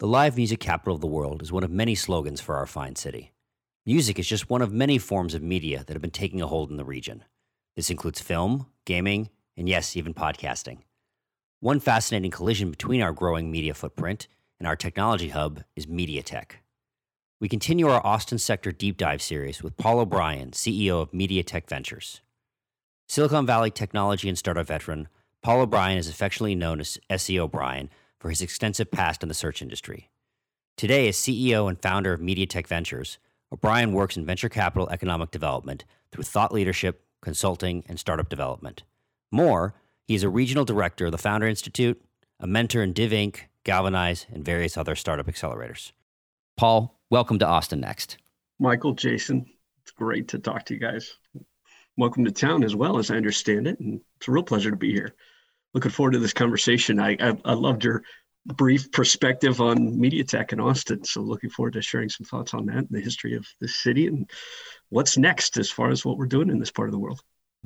The live music capital of the world is one of many slogans for our fine city. Music is just one of many forms of media that have been taking a hold in the region. This includes film, gaming, and yes, even podcasting. One fascinating collision between our growing media footprint and our technology hub is MediaTech. We continue our Austin sector deep dive series with Paul O'Brien, CEO of MediaTech Ventures. Silicon Valley technology and startup veteran, Paul O'Brien is affectionately known as SEO'Brien for his extensive past in the search industry. Today, as CEO and founder of MediaTech Ventures, O'Brien works in venture capital economic development through thought leadership, consulting, and startup development. More, he is a regional director of the Founder Institute, a mentor in DivInc, Galvanize, and various other startup accelerators. Paul, welcome to Austin Next. Michael, Jason, it's great to talk to you guys. Welcome to town as well, as I understand it. And it's a real pleasure to be here looking forward to this conversation. I, I, I loved your brief perspective on MediaTech in Austin. So looking forward to sharing some thoughts on that, and the history of the city, and what's next as far as what we're doing in this part of the world.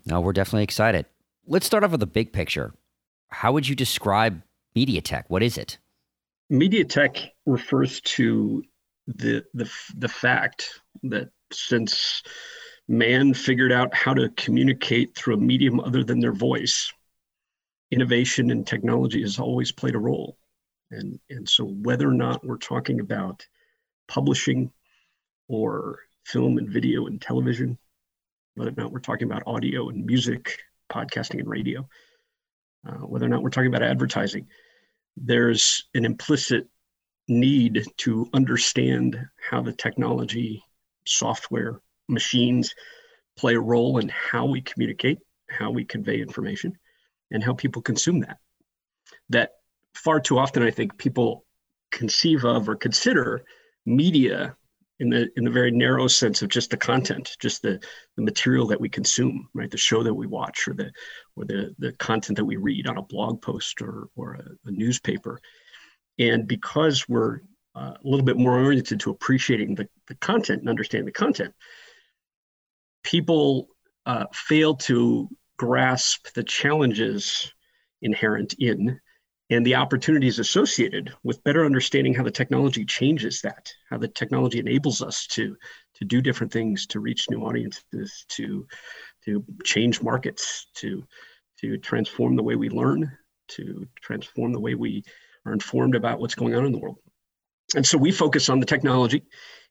No, we're definitely excited. Let's start off with the big picture. How would you describe MediaTech? What is it? MediaTech refers to the the the fact that since man figured out how to communicate through a medium other than their voice, innovation and technology has always played a role. And, and so, whether or not we're talking about publishing or film and video and television, whether or not we're talking about audio and music, podcasting and radio, uh, whether or not we're talking about advertising, there's an implicit need to understand how the technology, software, machines play a role in how we communicate, how we convey information and how people consume that. That far too often, I think people conceive of or consider media in the in the very narrow sense of just the content, just the, the material that we consume, right? The show that we watch or the or the the content that we read on a blog post or or a, a newspaper. And because we're uh, a little bit more oriented to appreciating the, the content and understanding the content, people uh, fail to grasp the challenges inherent in and the opportunities associated with better understanding how the technology changes that how the technology enables us to to do different things to reach new audiences to to change markets to to transform the way we learn to transform the way we are informed about what's going on in the world. And so we focus on the technology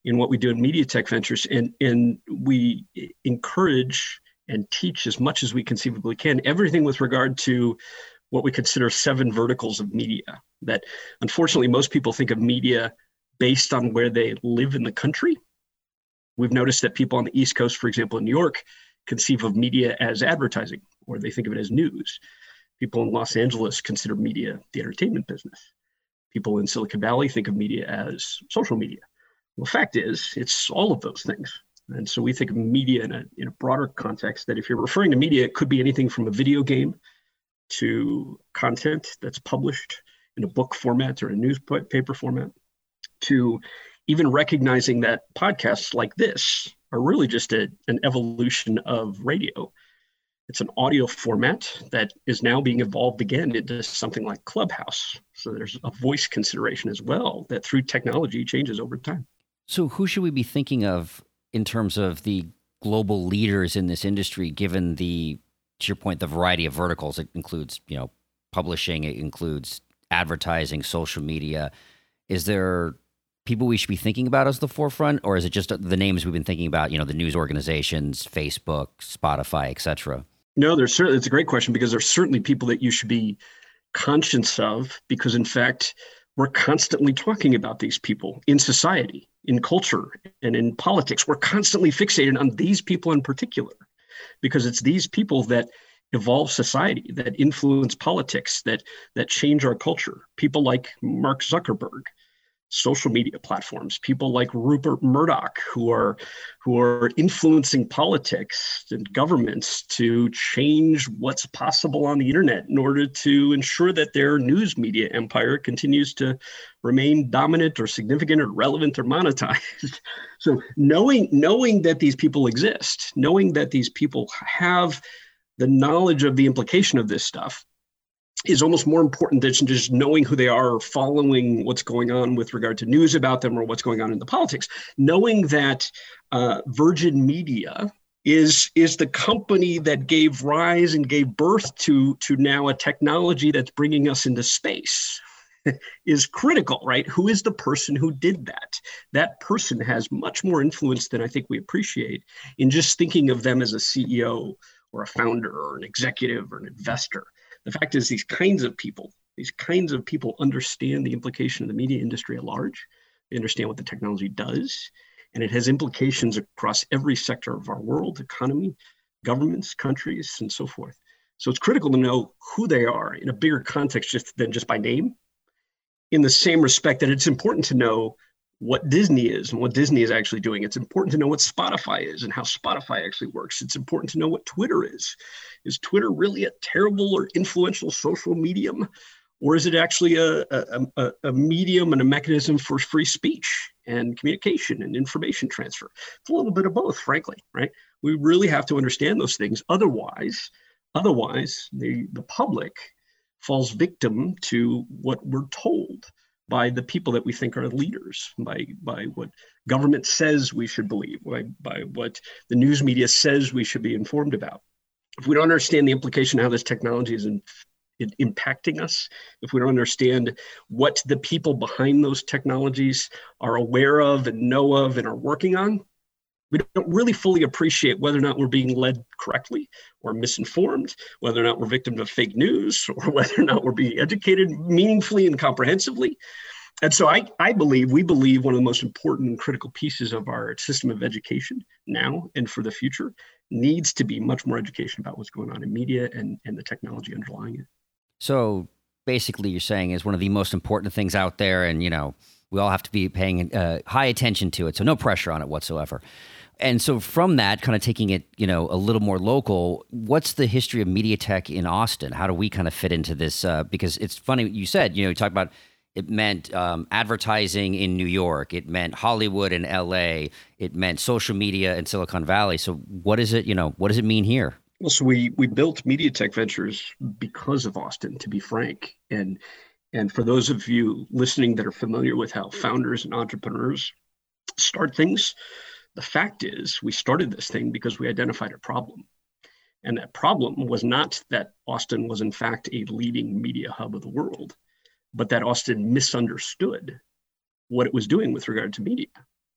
in what we do in media tech Ventures and and we encourage and teach as much as we conceivably can everything with regard to what we consider seven verticals of media. That unfortunately most people think of media based on where they live in the country. We've noticed that people on the east coast for example in new york conceive of media as advertising or they think of it as news. People in los angeles consider media the entertainment business. People in silicon valley think of media as social media. Well the fact is it's all of those things and so we think of media in a, in a broader context that if you're referring to media, it could be anything from a video game to content that's published in a book format or a newspaper format to even recognizing that podcasts like this are really just a, an evolution of radio. It's an audio format that is now being evolved again into something like Clubhouse. So there's a voice consideration as well that through technology changes over time. So, who should we be thinking of in terms of the global leaders in this industry, given the to your point, the variety of verticals. It includes, you know, publishing, it includes advertising, social media. Is there people we should be thinking about as the forefront, or is it just the names we've been thinking about? You know, the news organizations, Facebook, Spotify, etc. No, there's certainly it's a great question because there's certainly people that you should be conscious of because in fact we're constantly talking about these people in society in culture and in politics. We're constantly fixated on these people in particular because it's these people that evolve society, that influence politics, that that change our culture. People like Mark Zuckerberg, social media platforms, people like Rupert Murdoch, who are who are influencing politics and governments to change what's possible on the internet in order to ensure that their news media empire continues to remain dominant or significant or relevant or monetized. so knowing knowing that these people exist, knowing that these people have the knowledge of the implication of this stuff is almost more important than just knowing who they are or following what's going on with regard to news about them or what's going on in the politics. Knowing that uh, Virgin Media is is the company that gave rise and gave birth to to now a technology that's bringing us into space is critical right? Who is the person who did that? That person has much more influence than i think we appreciate in just thinking of them as a ceo or a founder or an executive or an investor the fact is, these kinds of people, these kinds of people understand the implication of the media industry at large. They understand what the technology does, and it has implications across every sector of our world, economy, governments, countries, and so forth. So it's critical to know who they are in a bigger context just than just by name. In the same respect that it's important to know what Disney is and what Disney is actually doing. It's important to know what Spotify is and how Spotify actually works. It's important to know what Twitter is. Is Twitter really a terrible or influential social medium? Or is it actually a, a, a medium and a mechanism for free speech and communication and information transfer? It's a little bit of both, frankly, right? We really have to understand those things. Otherwise, otherwise the, the public falls victim to what we're told by the people that we think are leaders, by, by what government says we should believe, by, by what the news media says we should be informed about. If we don't understand the implication of how this technology is in, in impacting us, if we don't understand what the people behind those technologies are aware of and know of and are working on, we don't really fully appreciate whether or not we're being led correctly or misinformed, whether or not we're victims of fake news, or whether or not we're being educated meaningfully and comprehensively. And so I, I believe, we believe one of the most important and critical pieces of our system of education now and for the future needs to be much more education about what's going on in media and, and the technology underlying it. So basically, you're saying is one of the most important things out there, and you know, we all have to be paying uh, high attention to it. So no pressure on it whatsoever and so from that kind of taking it you know a little more local what's the history of media tech in austin? How do we kind of fit into this uh, because it's funny you said you know you talk about it meant um, advertising in new york it meant hollywood in la it meant social media in silicon valley. So what is it you know what does it mean here? Well so we we built media tech ventures because of austin to be frank. And and for those of you listening that are familiar with how founders and entrepreneurs start things the fact is, we started this thing because we identified a problem. And that problem was not that Austin was, in fact, a leading media hub of the world, but that Austin misunderstood what it was doing with regard to media.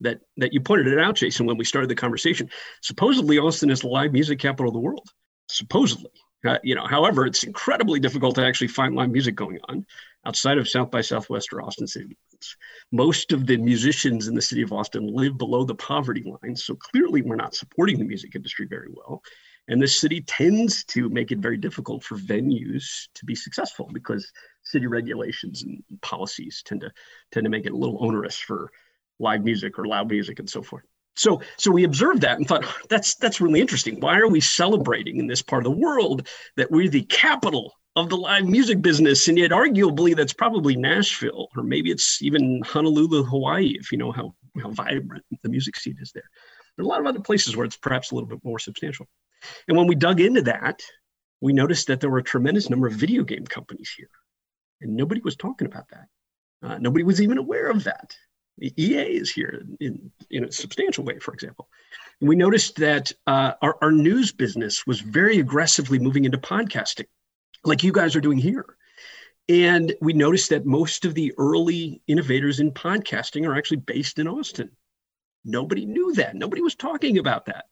That, that you pointed it out, Jason, when we started the conversation. Supposedly, Austin is the live music capital of the world. Supposedly. Uh, you know, however, it's incredibly difficult to actually find live music going on outside of South by Southwest or Austin City limits. most of the musicians in the city of Austin live below the poverty line. So clearly, we're not supporting the music industry very well. And the city tends to make it very difficult for venues to be successful because city regulations and policies tend to tend to make it a little onerous for live music or loud music and so forth. So, so we observed that and thought that's that's really interesting. Why are we celebrating in this part of the world that we're the capital of the live music business. And yet, arguably, that's probably Nashville, or maybe it's even Honolulu, Hawaii, if you know how, how vibrant the music scene is there. There are a lot of other places where it's perhaps a little bit more substantial. And when we dug into that, we noticed that there were a tremendous number of video game companies here. And nobody was talking about that. Uh, nobody was even aware of that. EA is here in, in a substantial way, for example. And we noticed that uh, our, our news business was very aggressively moving into podcasting like you guys are doing here. And we noticed that most of the early innovators in podcasting are actually based in Austin. Nobody knew that. Nobody was talking about that.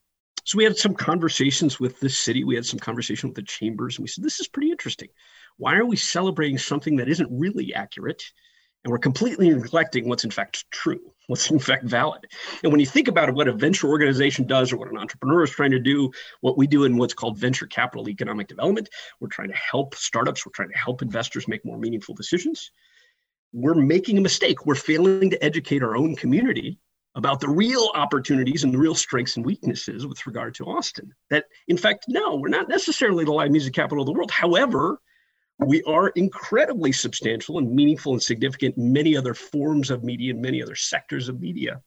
So we had some conversations with the city. We had some conversation with the chambers, and we said, "This is pretty interesting. Why are we celebrating something that isn't really accurate and we're completely neglecting what's in fact true, what's in fact valid. And when you think about what a venture organization does or what an entrepreneur is trying to do, what we do in what's called venture capital economic development, we're trying to help startups, we're trying to help investors make more meaningful decisions. we're making a mistake. We're failing to educate our own community about the real opportunities and the real strengths and weaknesses with regard to Austin. That, in fact, no, we're not necessarily the live music capital of the world. However, we are incredibly substantial and meaningful and significant in many other forms of media and many other sectors of media.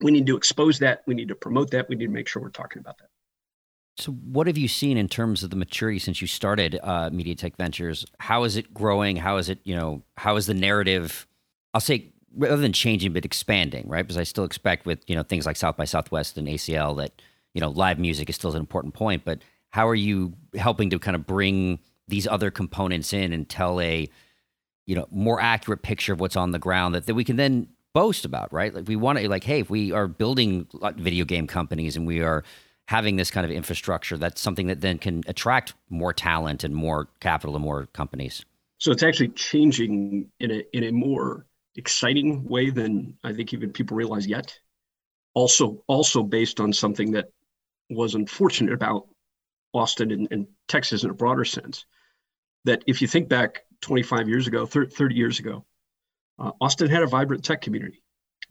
We need to expose that. We need to promote that. We need to make sure we're talking about that. So, what have you seen in terms of the maturity since you started uh, MediaTech Ventures? How is it growing? How is it, you know, how is the narrative? I'll say rather than changing, but expanding, right? Because I still expect with you know things like South by Southwest and ACL that you know live music is still an important point. But how are you helping to kind of bring these other components in and tell a you know more accurate picture of what's on the ground that, that we can then boast about, right? Like we want to like, hey, if we are building video game companies and we are having this kind of infrastructure, that's something that then can attract more talent and more capital and more companies. So it's actually changing in a in a more exciting way than I think even people realize yet. Also, also based on something that was unfortunate about Austin and, and Texas in a broader sense. That if you think back 25 years ago, 30 years ago, uh, Austin had a vibrant tech community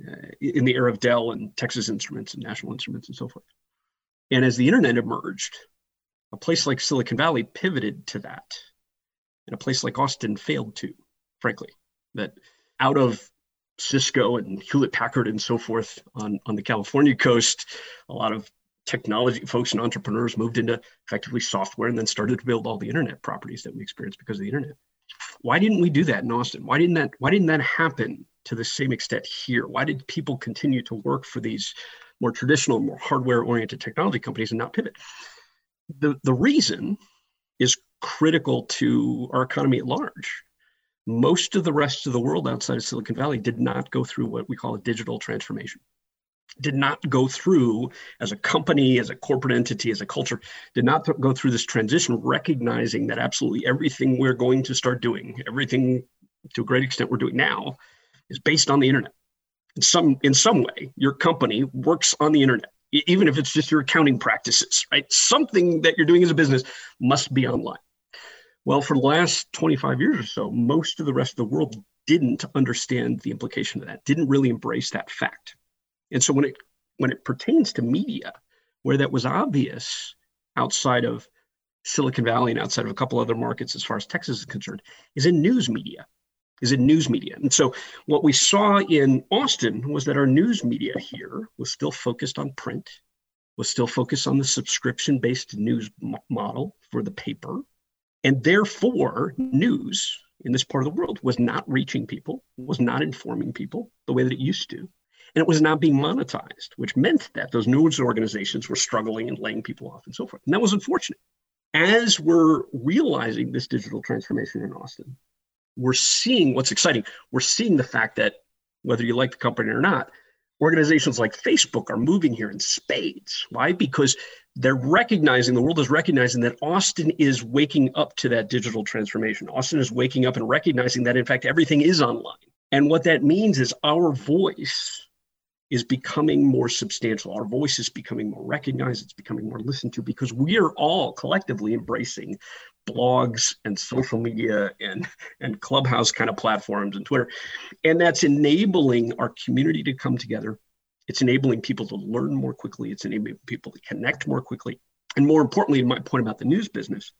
uh, in the era of Dell and Texas Instruments and National Instruments and so forth. And as the internet emerged, a place like Silicon Valley pivoted to that, and a place like Austin failed to, frankly. That out of Cisco and Hewlett Packard and so forth on, on the California coast, a lot of technology folks and entrepreneurs moved into effectively software and then started to build all the internet properties that we experience because of the internet. Why didn't we do that in Austin? Why didn't that why didn't that happen to the same extent here? Why did people continue to work for these more traditional, more hardware oriented technology companies and not pivot? The the reason is critical to our economy at large most of the rest of the world outside of Silicon Valley did not go through what we call a digital transformation. Did not go through as a company, as a corporate entity, as a culture, did not go through this transition, recognizing that absolutely everything we're going to start doing, everything to a great extent we're doing now, is based on the internet. In some in some way, your company works on the internet, even if it's just your accounting practices, right? Something that you're doing as a business must be online. Well, for the last 25 years or so, most of the rest of the world didn't understand the implication of that, didn't really embrace that fact. And so when it when it pertains to media, where that was obvious outside of Silicon Valley and outside of a couple other markets as far as Texas is concerned, is in news media. Is in news media. And so what we saw in Austin was that our news media here was still focused on print, was still focused on the subscription-based news model for the paper and therefore, news in this part of the world was not reaching people, was not informing people the way that it used to. And it was not being monetized, which meant that those news organizations were struggling and laying people off and so forth. And that was unfortunate. As we're realizing this digital transformation in Austin, we're seeing what's exciting. We're seeing the fact that whether you like the company or not, organizations like Facebook are moving here in spades. Why? Because they're recognizing, the world is recognizing that Austin is waking up to that digital transformation. Austin is waking up and recognizing that, in fact, everything is online. And what that means is our voice is becoming more substantial. Our voice is becoming more recognized. It's becoming more listened to because we are all collectively embracing blogs and social media and, and clubhouse kind of platforms and Twitter. And that's enabling our community to come together it's enabling people to learn more quickly. It's enabling people to connect more quickly. And more importantly, my point about the news business,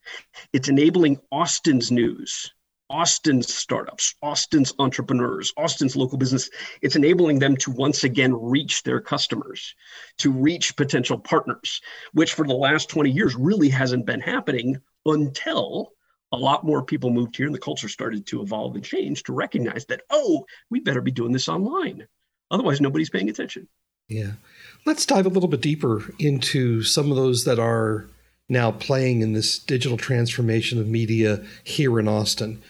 it's enabling Austin's news, Austin's startups, Austin's entrepreneurs, Austin's local business. It's enabling them to once again reach their customers, to reach potential partners, which for the last 20 years really hasn't been happening until a lot more people moved here and the culture started to evolve and change to recognize that, oh, we better be doing this online. Otherwise, nobody's paying attention. Yeah. Let's dive a little bit deeper into some of those that are now playing in this digital transformation of media here in Austin.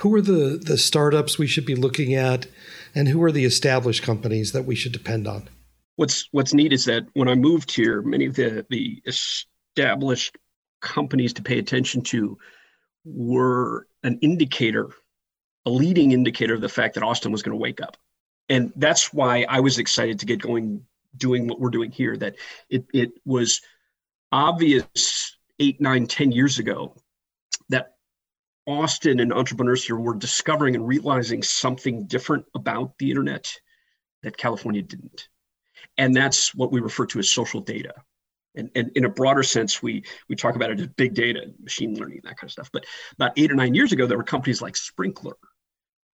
Who are the, the startups we should be looking at, and who are the established companies that we should depend on? What's what's neat is that when I moved here, many of the the established companies to pay attention to were an indicator, a leading indicator of the fact that Austin was going to wake up and that's why I was excited to get going doing what we're doing here. That it it was obvious eight, nine, ten years ago Austin and entrepreneurs here were discovering and realizing something different about the internet that California didn't. And that's what we refer to as social data. And, and in a broader sense, we we talk about it as big data, machine learning, that kind of stuff. But about eight or nine years ago, there were companies like Sprinklr,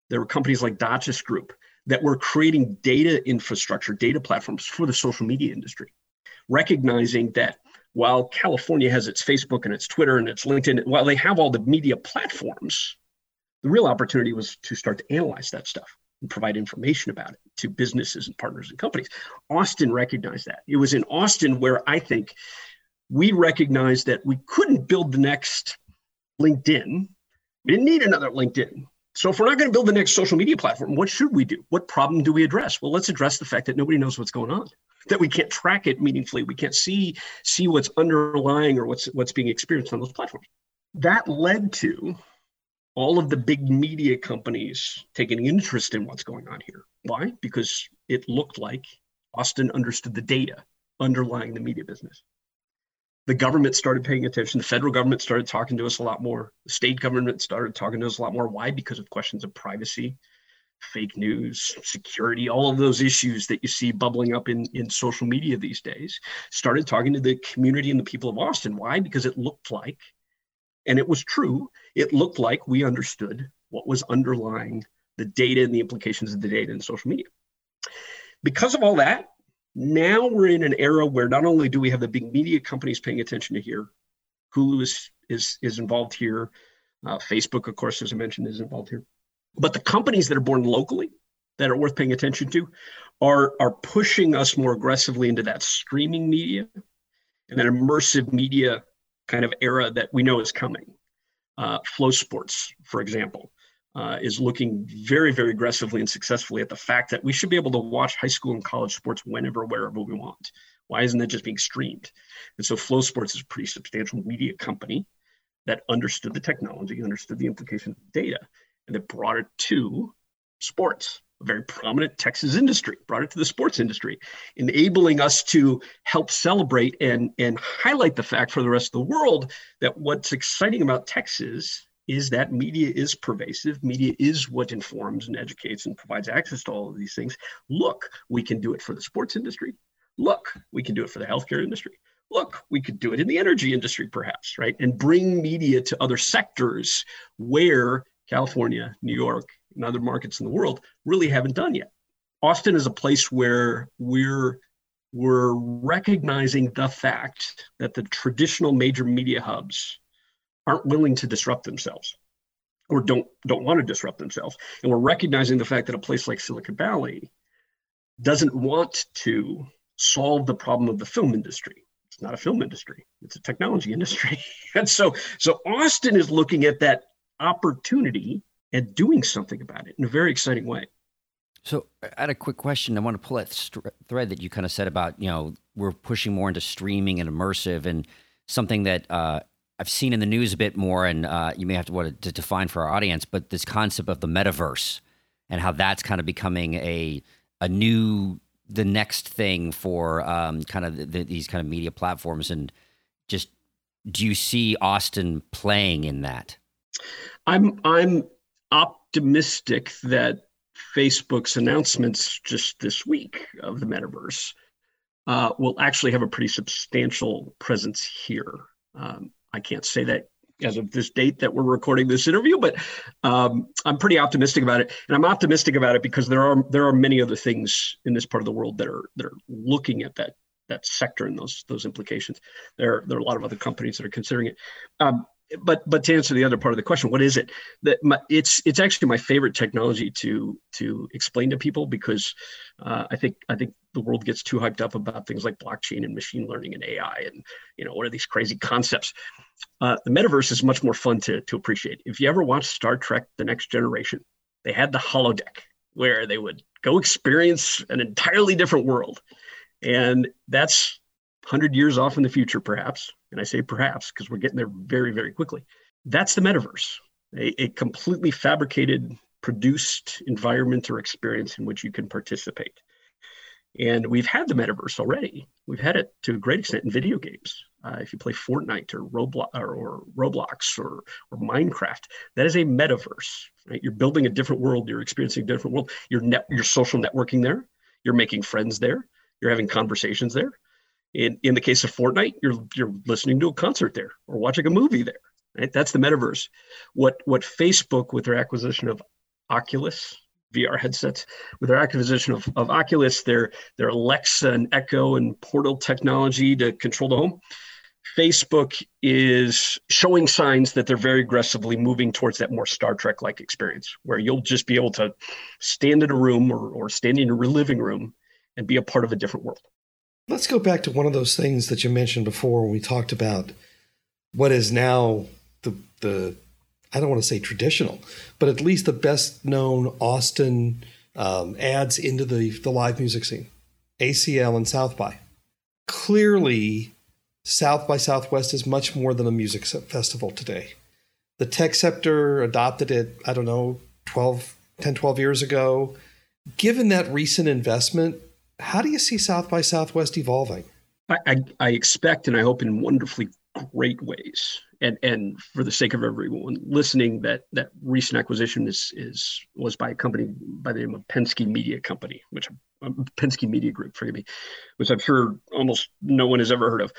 there were companies like Dachis Group that were creating data infrastructure, data platforms for the social media industry, recognizing that while California has its Facebook and its Twitter and its LinkedIn, while they have all the media platforms, the real opportunity was to start to analyze that stuff and provide information about it to businesses and partners and companies. Austin recognized that. It was in Austin where I think we recognized that we couldn't build the next LinkedIn. We didn't need another LinkedIn. So if we're not going to build the next social media platform, what should we do? What problem do we address? Well, let's address the fact that nobody knows what's going on that we can't track it meaningfully. We can't see see what's underlying or what's what's being experienced on those platforms. That led to all of the big media companies taking interest in what's going on here. Why? Because it looked like Austin understood the data underlying the media business. The government started paying attention. The federal government started talking to us a lot more. The state government started talking to us a lot more. Why? Because of questions of privacy, fake news, security, all of those issues that you see bubbling up in, in social media these days, started talking to the community and the people of Austin. Why? Because it looked like, and it was true, it looked like we understood what was underlying the data and the implications of the data in social media. Because of all that, now we're in an era where not only do we have the big media companies paying attention to here, Hulu is, is, is involved here, uh, Facebook, of course, as I mentioned, is involved here but the companies that are born locally that are worth paying attention to are, are pushing us more aggressively into that streaming media and that immersive media kind of era that we know is coming. Uh, FloSports, for example, uh, is looking very, very aggressively and successfully at the fact that we should be able to watch high school and college sports whenever, wherever we want. Why isn't that just being streamed? And so FloSports is a pretty substantial media company that understood the technology, understood the implications of data, and they brought it to sports a very prominent Texas industry, brought it to the sports industry, enabling us to help celebrate and, and highlight the fact for the rest of the world that what's exciting about Texas is that media is pervasive. Media is what informs and educates and provides access to all of these things. Look, we can do it for the sports industry. Look, we can do it for the healthcare industry. Look, we could do it in the energy industry, perhaps, right? And bring media to other sectors where California, New York, and other markets in the world really haven't done yet. Austin is a place where we're we're recognizing the fact that the traditional major media hubs aren't willing to disrupt themselves or don't don't want to disrupt themselves. And we're recognizing the fact that a place like silicon valley doesn't want to solve the problem of the film industry. It's not a film industry. It's a technology industry. And so so austin is looking at that opportunity and doing something about it in a very exciting way. So, I had a quick question. I want to pull that st- thread that you kind of said about, you know, we're pushing more into streaming and immersive and something that uh, I've seen in the news a bit more, and uh, you may have to, to define for our audience, but this concept of the metaverse and how that's kind of becoming a a new, the next thing for um, kind of the, these kind of media platforms. And just, do you see Austin playing in that? I'm I'm optimistic that Facebook's announcements just this week of the metaverse uh, will actually have a pretty substantial presence here. Um, I can't say that as of this date that we're recording this interview, but um, I'm pretty optimistic about it, and I'm optimistic about it because there are there are many other things in this part of the world that are that are looking at that that sector and those those implications. There there are a lot of other companies that are considering it. Um, but but to answer the other part of the question, what is it? That my, it's it's actually my favorite technology to to explain to people because uh, I think I think the world gets too hyped up about things like blockchain and machine learning and AI and you know what are these crazy concepts. Uh, the metaverse is much more fun to to appreciate. If you ever watch Star Trek: The Next Generation, they had the holodeck where they would go experience an entirely different world, and that's 100 years off in the future, perhaps. And I say perhaps because we're getting there very, very quickly. That's the metaverse, a, a completely fabricated, produced environment or experience in which you can participate. And we've had the metaverse already. We've had it to a great extent in video games. Uh, if you play Fortnite or Roblox or, or Roblox or, or Minecraft, that is a metaverse. Right? You're building a different world. You're experiencing a different world. You're net, you're social networking there. You're making friends there. You're having conversations there. In in the case of Fortnite, you're you're listening to a concert there or watching a movie there. Right? That's the metaverse. What what Facebook with their acquisition of Oculus VR headsets. With their acquisition of, of Oculus, their, their Alexa and Echo and Portal technology to control the home, Facebook is showing signs that they're very aggressively moving towards that more Star Trek like experience where you'll just be able to stand in a room or, or stand in your living room and be a part of a different world. Let's go back to one of those things that you mentioned before when we talked about what is now the, the I don't want to say traditional, but at least the best known Austin um, ads into the, the live music scene, ACL and South by. Clearly, South by Southwest is much more than a music festival today. The tech sector adopted it, I don't know, 12, 10, 12 years ago. Given that recent investment, how do you see South by Southwest evolving? I, I, I expect and I hope in wonderfully great ways and and for the sake of everyone listening, that that recent acquisition is is was by a company by the name of Penske Media Company, which um, Penske Media Group, forgive me, which I'm sure almost no one has ever heard of.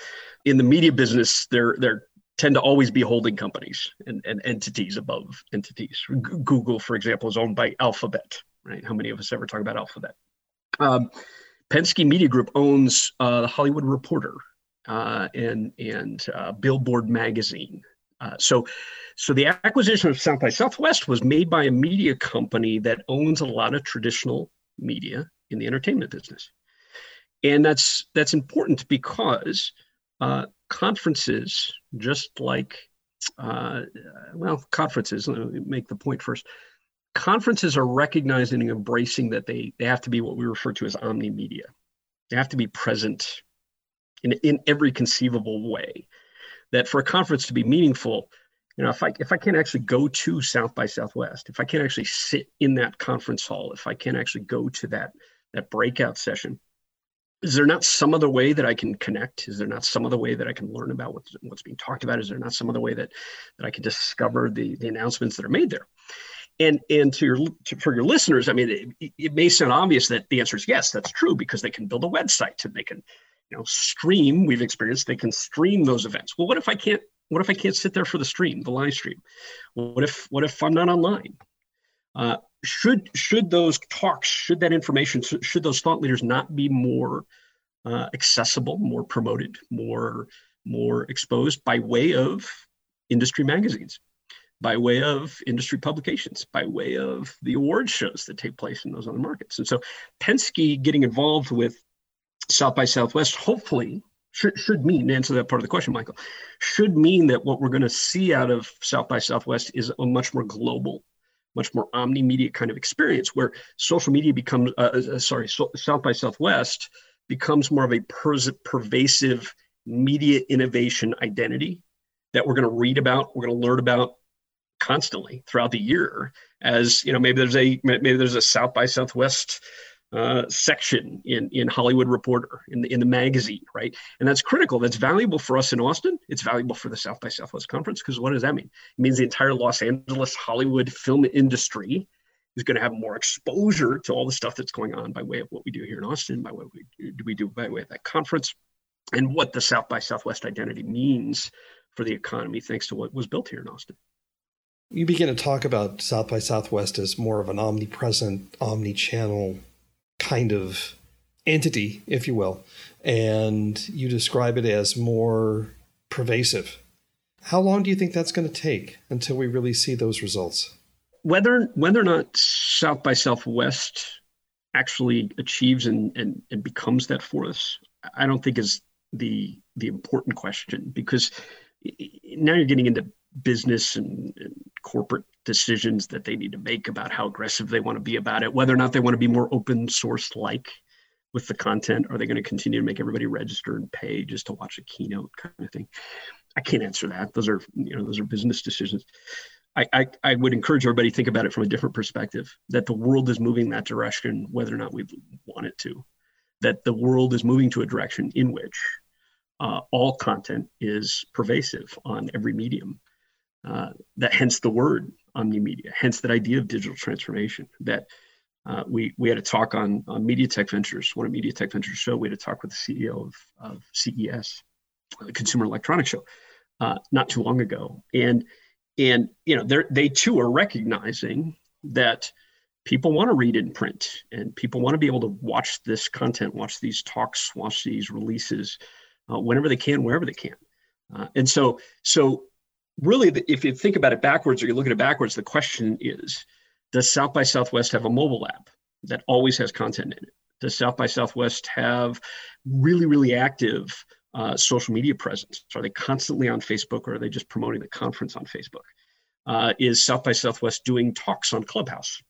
In the media business, there there tend to always be holding companies and, and entities above entities. G- Google, for example, is owned by Alphabet. Right? How many of us ever talk about Alphabet? Um, Penske Media Group owns uh, the Hollywood Reporter, uh, and and uh, Billboard magazine. Uh, so, so the acquisition of South by Southwest was made by a media company that owns a lot of traditional media in the entertainment business, and that's that's important because uh, conferences, just like well, conferences. Let me make the point first. Conferences are recognizing and embracing that they they have to be what we refer to as omni media. They have to be present in, in every conceivable way. That for a conference to be meaningful, you know, if I if I can't actually go to South by Southwest, if I can't actually sit in that conference hall, if I can't actually go to that that breakout session, is there not some other way that I can connect? Is there not some other way that I can learn about what's, what's being talked about? Is there not some other way that that I can discover the the announcements that are made there? And and to your to, for your listeners, I mean, it, it may sound obvious that the answer is yes, that's true because they can build a website and they can you know stream we've experienced they can stream those events. Well what if i can't what if i can't sit there for the stream the live stream? What if what if i'm not online? Uh, should should those talks should that information should those thought leaders not be more uh, accessible more promoted more more exposed by way of industry magazines by way of industry publications, by way of the award shows that take place in those other markets. And so Penske getting involved with South by Southwest, hopefully, should, should mean, answer that part of the question, Michael, should mean that what we're going to see out of South by Southwest is a much more global, much more omni media kind of experience where social media becomes, uh, uh, uh sorry, so South by Southwest becomes more of a per- pervasive media innovation identity that we're going to read about, we're going to learn about constantly throughout the year as you know maybe there's a maybe there's a south by southwest uh, section in in Hollywood Reporter in the in the magazine, right? And that's critical. That's valuable for us in Austin. It's valuable for the South by Southwest Conference because what does that mean? It means the entire Los Angeles Hollywood film industry is going to have more exposure to all the stuff that's going on by way of what we do here in Austin, by what we do we do by way of that conference, and what the South by Southwest identity means for the economy, thanks to what was built here in Austin. You begin to talk about South by Southwest as more of an omnipresent, omni-channel kind of entity, if you will, and you describe it as more pervasive. How long do you think that's going to take until we really see those results? Whether whether or not South by Southwest actually achieves and, and, and becomes that for us, I don't think is the the important question because now you're getting into business and, and, corporate decisions that they need to make about how aggressive they want to be about it, whether or not they want to be more open source like with the content. Are they going to continue to make everybody register and pay just to watch a keynote kind of thing? I can't answer that. Those are you know those are business decisions. I, I, I would encourage everybody to think about it from a different perspective. That the world is moving that direction, whether or not we want it to. that the world is moving to a direction in which uh, all content is pervasive on every medium. Uh, that hence the word omnimedia, hence that idea of digital transformation. That uh, we we had a talk on on Media Tech Ventures, one of Media Tech Ventures show. We had a talk with the CEO of, of CES, the Consumer Electronics Show, uh, not too long ago, and and you know they they too are recognizing that people want to read in print and people want to be able to watch this content, watch these talks, watch these releases uh, whenever they can, wherever they can. Uh, and so, so really, if you think about it backwards or you look at it backwards, the question is, does South by Southwest have a mobile app that always has content in it? Does South by Southwest have really, really active uh, social media presence? Are they constantly on Facebook or are they just promoting the conference on Facebook? Uh, is South by Southwest doing talks on Clubhouse?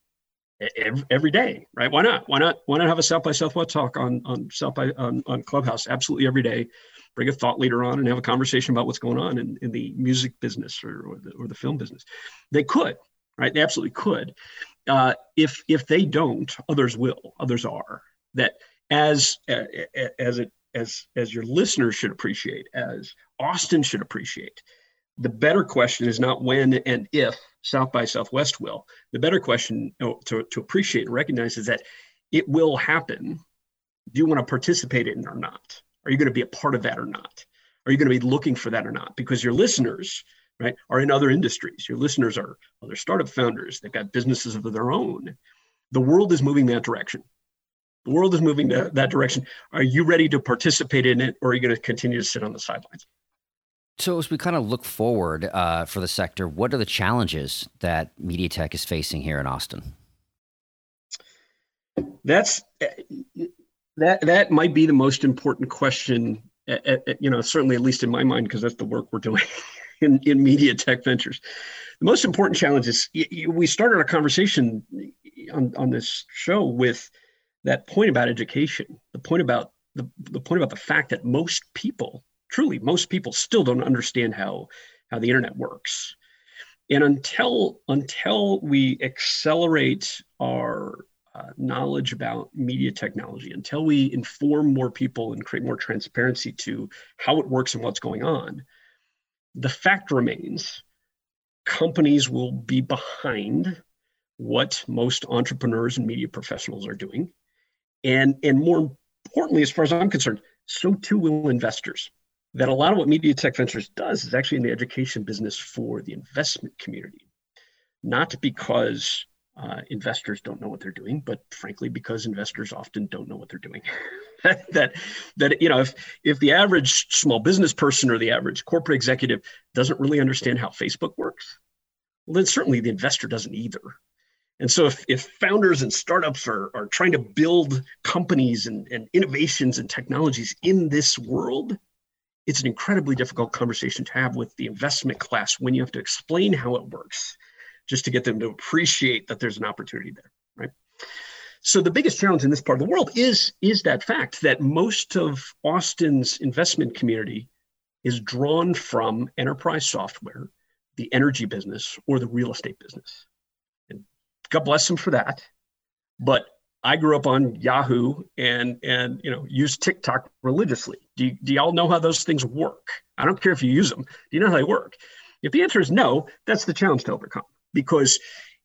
every, every day, right? Why not? Why not? Why not have a South by Southwest talk on on South by on, on Clubhouse? Absolutely every day. Bring a thought leader on and have a conversation about what's going on in, in the music business or, or, the, or the film business. They could, right? They absolutely could. Uh, if if they don't, others will. Others are. That as as it as as your listeners should appreciate, as Austin should appreciate. The better question is not when and if South by Southwest will. The better question to, to appreciate and recognize is that it will happen. Do you want to participate in it or not? Are you going to be a part of that or not? Are you going to be looking for that or not? Because your listeners, right, are in other industries. Your listeners are other startup founders. They've got businesses of their own. The world is moving that direction. The world is moving that, that direction. Are you ready to participate in it, or are you going to continue to sit on the sidelines? So, as we kind of look forward uh, for the sector, what are the challenges that MediaTech is facing here in Austin? That's that that might be the most important question. At, at, you know, certainly at least in my mind, because that's the work we're doing in in media tech Ventures. The most important challenge is we started our conversation on on this show with that point about education, the point about the, the point about the fact that most people truly most people still don't understand how how the internet works and until until we accelerate our uh, knowledge about media technology until we inform more people and create more transparency to how it works and what's going on the fact remains companies will be behind what most entrepreneurs and media professionals are doing. And and more importantly as far as i'm concerned so too will investors that a lot of what Media Tech Ventures does is actually in the education business for the investment community, not because uh, investors don't know what they're doing, but frankly, because investors often don't know what they're doing. that that you know, if if the average small business person or the average corporate executive doesn't really understand how Facebook works, well, then certainly the investor doesn't either. And so if, if founders and startups are, are trying to build companies and, and innovations and technologies in this world, it's an incredibly difficult conversation to have with the investment class when you have to explain how it works just to get them to appreciate that there's an opportunity there right so the biggest challenge in this part of the world is is that fact that most of austin's investment community is drawn from enterprise software the energy business or the real estate business and god bless them for that but I grew up on Yahoo and and you know use TikTok religiously. Do, do y'all know how those things work? I don't care if you use them. Do you know how they work? If the answer is no, that's the challenge to overcome. Because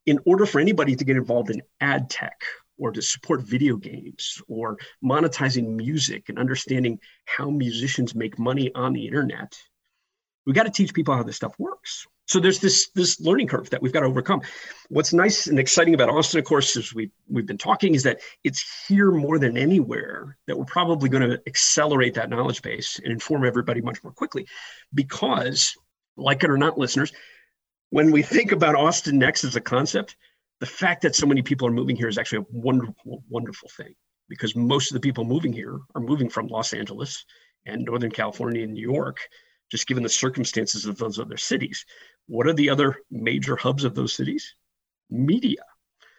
in order for anybody to get involved in ad tech or to support video games or monetizing music and understanding how musicians make money on the internet, we got to teach people how this stuff works. So there's this this learning curve that we've got to overcome. What's nice and exciting about Austin, of course, as we we've been talking, is that it's here more than anywhere that we're probably going to accelerate that knowledge base and inform everybody much more quickly, because, like it or not, listeners, when we think about Austin Next as a concept, the fact that so many people are moving here is actually a wonderful, wonderful thing. Because most of the people moving here are moving from Los Angeles and Northern California and New York just given the circumstances of those other cities. What are the other major hubs of those cities? Media.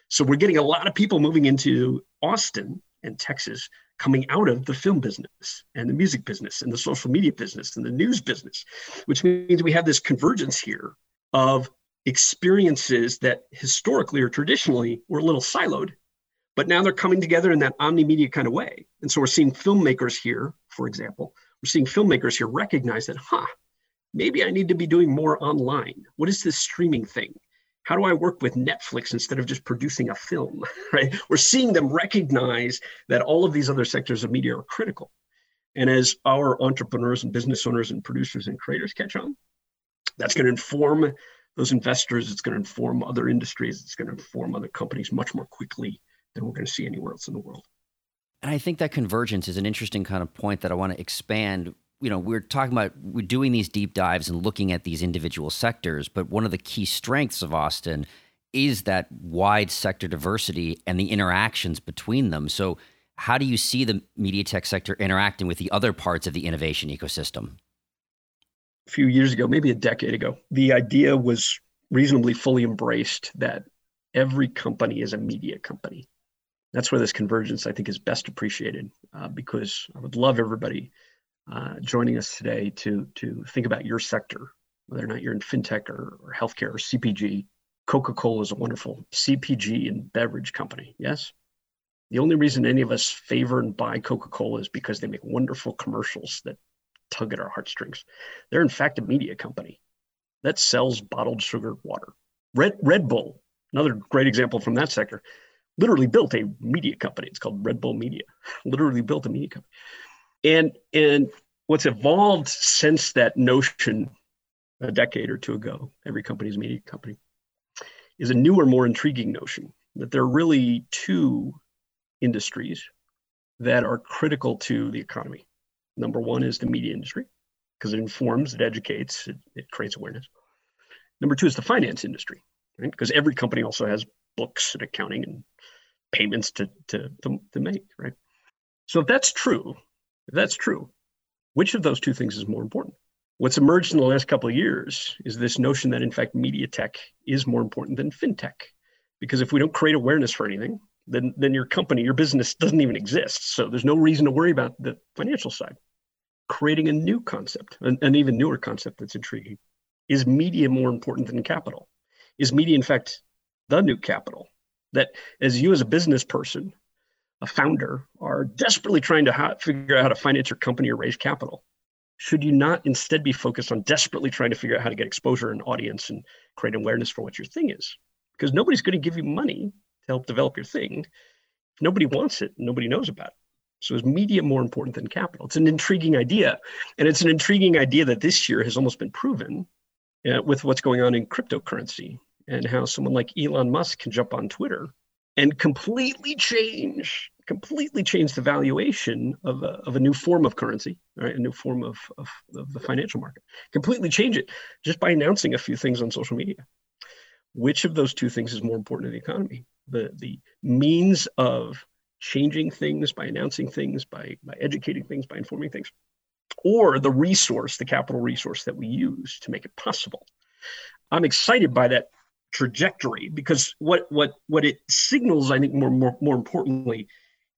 So we're getting a lot of people moving into Austin and Texas coming out of the film business and the music business and the social media business and the news business, which means we have this convergence here of experiences that historically or traditionally were a little siloed, But now they're coming together in that omni-media kind of way. And so we're seeing filmmakers here, for example, we're seeing filmmakers here recognize that, huh, maybe I need to be doing more online. What is this streaming thing? How do I work with Netflix instead of just producing a film? Right? We're seeing them recognize that all of these other sectors of media are critical. And as our entrepreneurs and business owners and producers and creators catch on, that's going to inform those investors. It's going to inform other industries. It's going to inform other companies much more quickly than we're going to see anywhere else in the world. And I think that convergence is an interesting kind of point that I want to expand. You know, we're talking about we're doing these deep dives and looking at these individual sectors, but one of the key strengths of Austin is that wide sector diversity and the interactions between them. So, how do you see the media tech sector interacting with the other parts of the innovation ecosystem? A few years ago, maybe a decade ago, the idea was reasonably fully embraced that every company is a media company that's where this convergence I think is best appreciated uh, because I would love everybody uh, joining us today to to think about your sector, whether or not you're in fintech or, or healthcare or CPG. Coca-Cola is a wonderful CPG and beverage company. Yes. The only reason any of us favor and buy Coca-Cola is because they make wonderful commercials that tug at our heartstrings. They're in fact a media company that sells bottled sugar water. Red Red Bull, another great example from that sector literally built a media company. It's called Red Bull Media. literally built a media company. And and what's evolved since that notion a decade or two ago, every company's media company, is a newer, more intriguing notion that there are really two industries that are critical to the economy. Number one is the media industry, because it informs, it educates, it, it creates awareness. Number two is the finance industry, right? Because every company also has books and accounting and payments to, to, to, to make, right? So if that's true, if that's true, which of those two things is more important? What's emerged in the last couple of years is this notion that in fact media tech is more important than fintech. Because if we don't create awareness for anything, then then your company, your business doesn't even exist. So there's no reason to worry about the financial side. Creating a new concept, an, an even newer concept that's intriguing. Is media more important than capital? Is media in fact the new capital? that as you as a business person, a founder, are desperately trying to ha- figure out how to finance your company or raise capital, should you not instead be focused on desperately trying to figure out how to get exposure and audience and create awareness for what your thing is? Because nobody's going to give you money to help develop your thing. If nobody wants it, nobody knows about it. So is media more important than capital? It's an intriguing idea. And it's an intriguing idea that this year has almost been proven uh, with what's going on in cryptocurrency and how someone like Elon Musk can jump on Twitter and completely change completely change the valuation of a, of a new form of currency, right? A new form of, of, of the financial market. Completely change it just by announcing a few things on social media. Which of those two things is more important to the economy? The the means of changing things by announcing things, by by educating things, by informing things, or the resource, the capital resource that we use to make it possible. I'm excited by that trajectory because what what what it signals i think more more, more importantly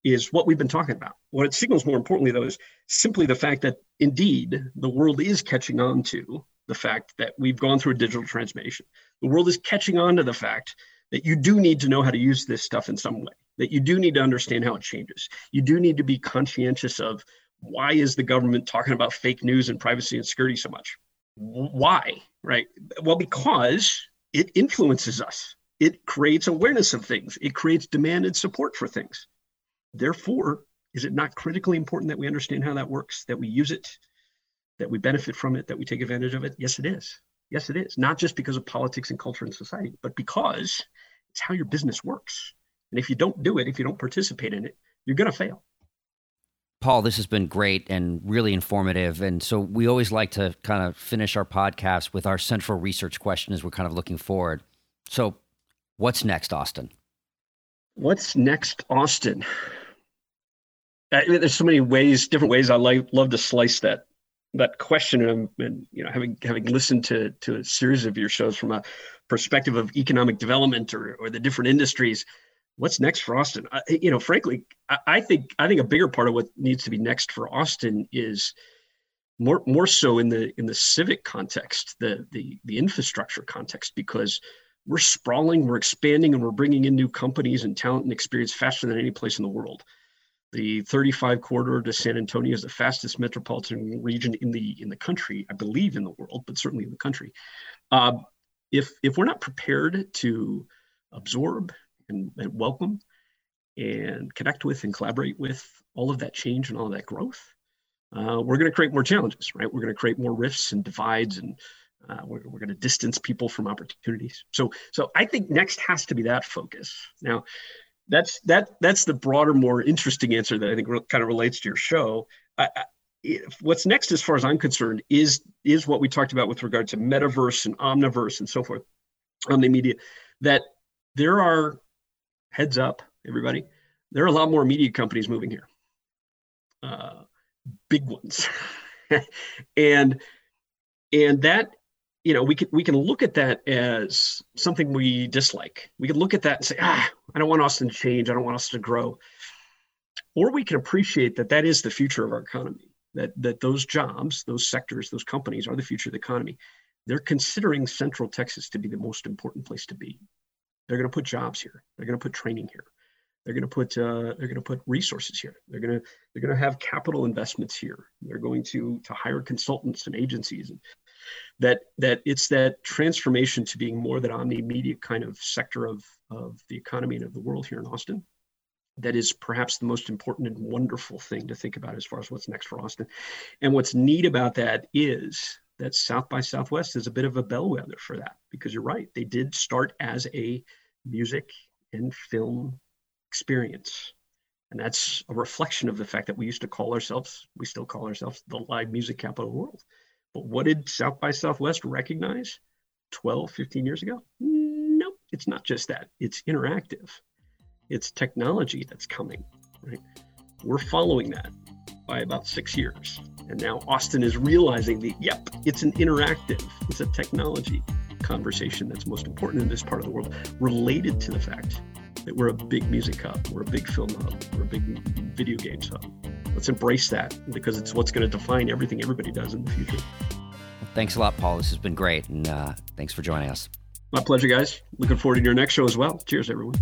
is what we've been talking about what it signals more importantly though is simply the fact that indeed the world is catching on to the fact that we've gone through a digital transformation the world is catching on to the fact that you do need to know how to use this stuff in some way that you do need to understand how it changes you do need to be conscientious of why is the government talking about fake news and privacy and security so much why right well because it influences us. It creates awareness of things. It creates demand and support for things. Therefore, is it not critically important that we understand how that works, that we use it, that we benefit from it, that we take advantage of it? Yes, it is. Yes, it is. Not just because of politics and culture and society, but because it's how your business works. And if you don't do it, if you don't participate in it, you're going to fail. Paul, this has been great and really informative. And so we always like to kind of finish our podcast with our central research question as we're kind of looking forward. So, what's next, Austin? What's next, Austin? I mean, there's so many ways, different ways I like love to slice that that question. And, and you know, having having listened to to a series of your shows from a perspective of economic development or or the different industries, what's next for Austin? I, you know, frankly, I, I, think I think a bigger part of what needs to be next for Austin is more more so in the in the civic context, the the the infrastructure context, because we're sprawling, we're expanding, and we're bringing in new companies and talent and experience faster than any place in the world. The 35 corridor to San Antonio is the fastest metropolitan region in the in the country, I believe in the world, but certainly in the country. Uh, if if we're not prepared to absorb and, and welcome and connect with and collaborate with all of that change and all of that growth, uh, we're going to create more challenges, right? We're going to create more rifts and divides, and uh, we're, we're going to distance people from opportunities. So, so I think next has to be that focus. Now, that's that that's the broader, more interesting answer that I think re- kind of relates to your show. I, I, what's next, as far as I'm concerned, is is what we talked about with regard to metaverse and omniverse and so forth on the media. That there are heads up, everybody. There are a lot more media companies moving here. Uh, big ones and and that you know we can we can look at that as something we dislike we can look at that and say ah i don't want austin to change i don't want us to grow or we can appreciate that that is the future of our economy that that those jobs those sectors those companies are the future of the economy they're considering central texas to be the most important place to be they're going to put jobs here they're going to put training here they're going to put uh, they're going to put resources here. They're going to they're going to have capital investments here. They're going to to hire consultants and agencies. And that that it's that transformation to being more that omni media kind of sector of of the economy and of the world here in Austin. That is perhaps the most important and wonderful thing to think about as far as what's next for Austin. And what's neat about that is that South by Southwest is a bit of a bellwether for that because you're right. They did start as a music and film experience. And that's a reflection of the fact that we used to call ourselves, we still call ourselves the live music capital of the world. What did South by Southwest recognize 12, 15 years ago? Nope, it's not just that. It's interactive. It's technology that's coming, right? We're following that by about six years. And now Austin is realizing that, yep, it's an interactive, it's a technology conversation that's most important in this part of the world, related to the fact that we're a big music hub, we're a big film hub, we're a big video games hub. Let's embrace that because it's what's going to define everything everybody does in the future. Thanks a lot, Paul. This has been great, and uh, thanks for joining us. My pleasure, guys. Looking forward to your next show as well. Cheers, everyone.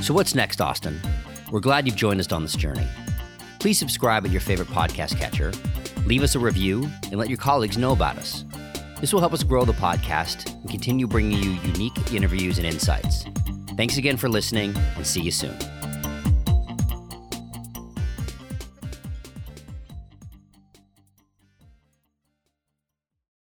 So, what's next, Austin? We're glad you've joined us on this journey. Please subscribe at your favorite podcast catcher, leave us a review, and let your colleagues know about us. This will help us grow the podcast and continue bringing you unique interviews and insights. Thanks again for listening, and see you soon.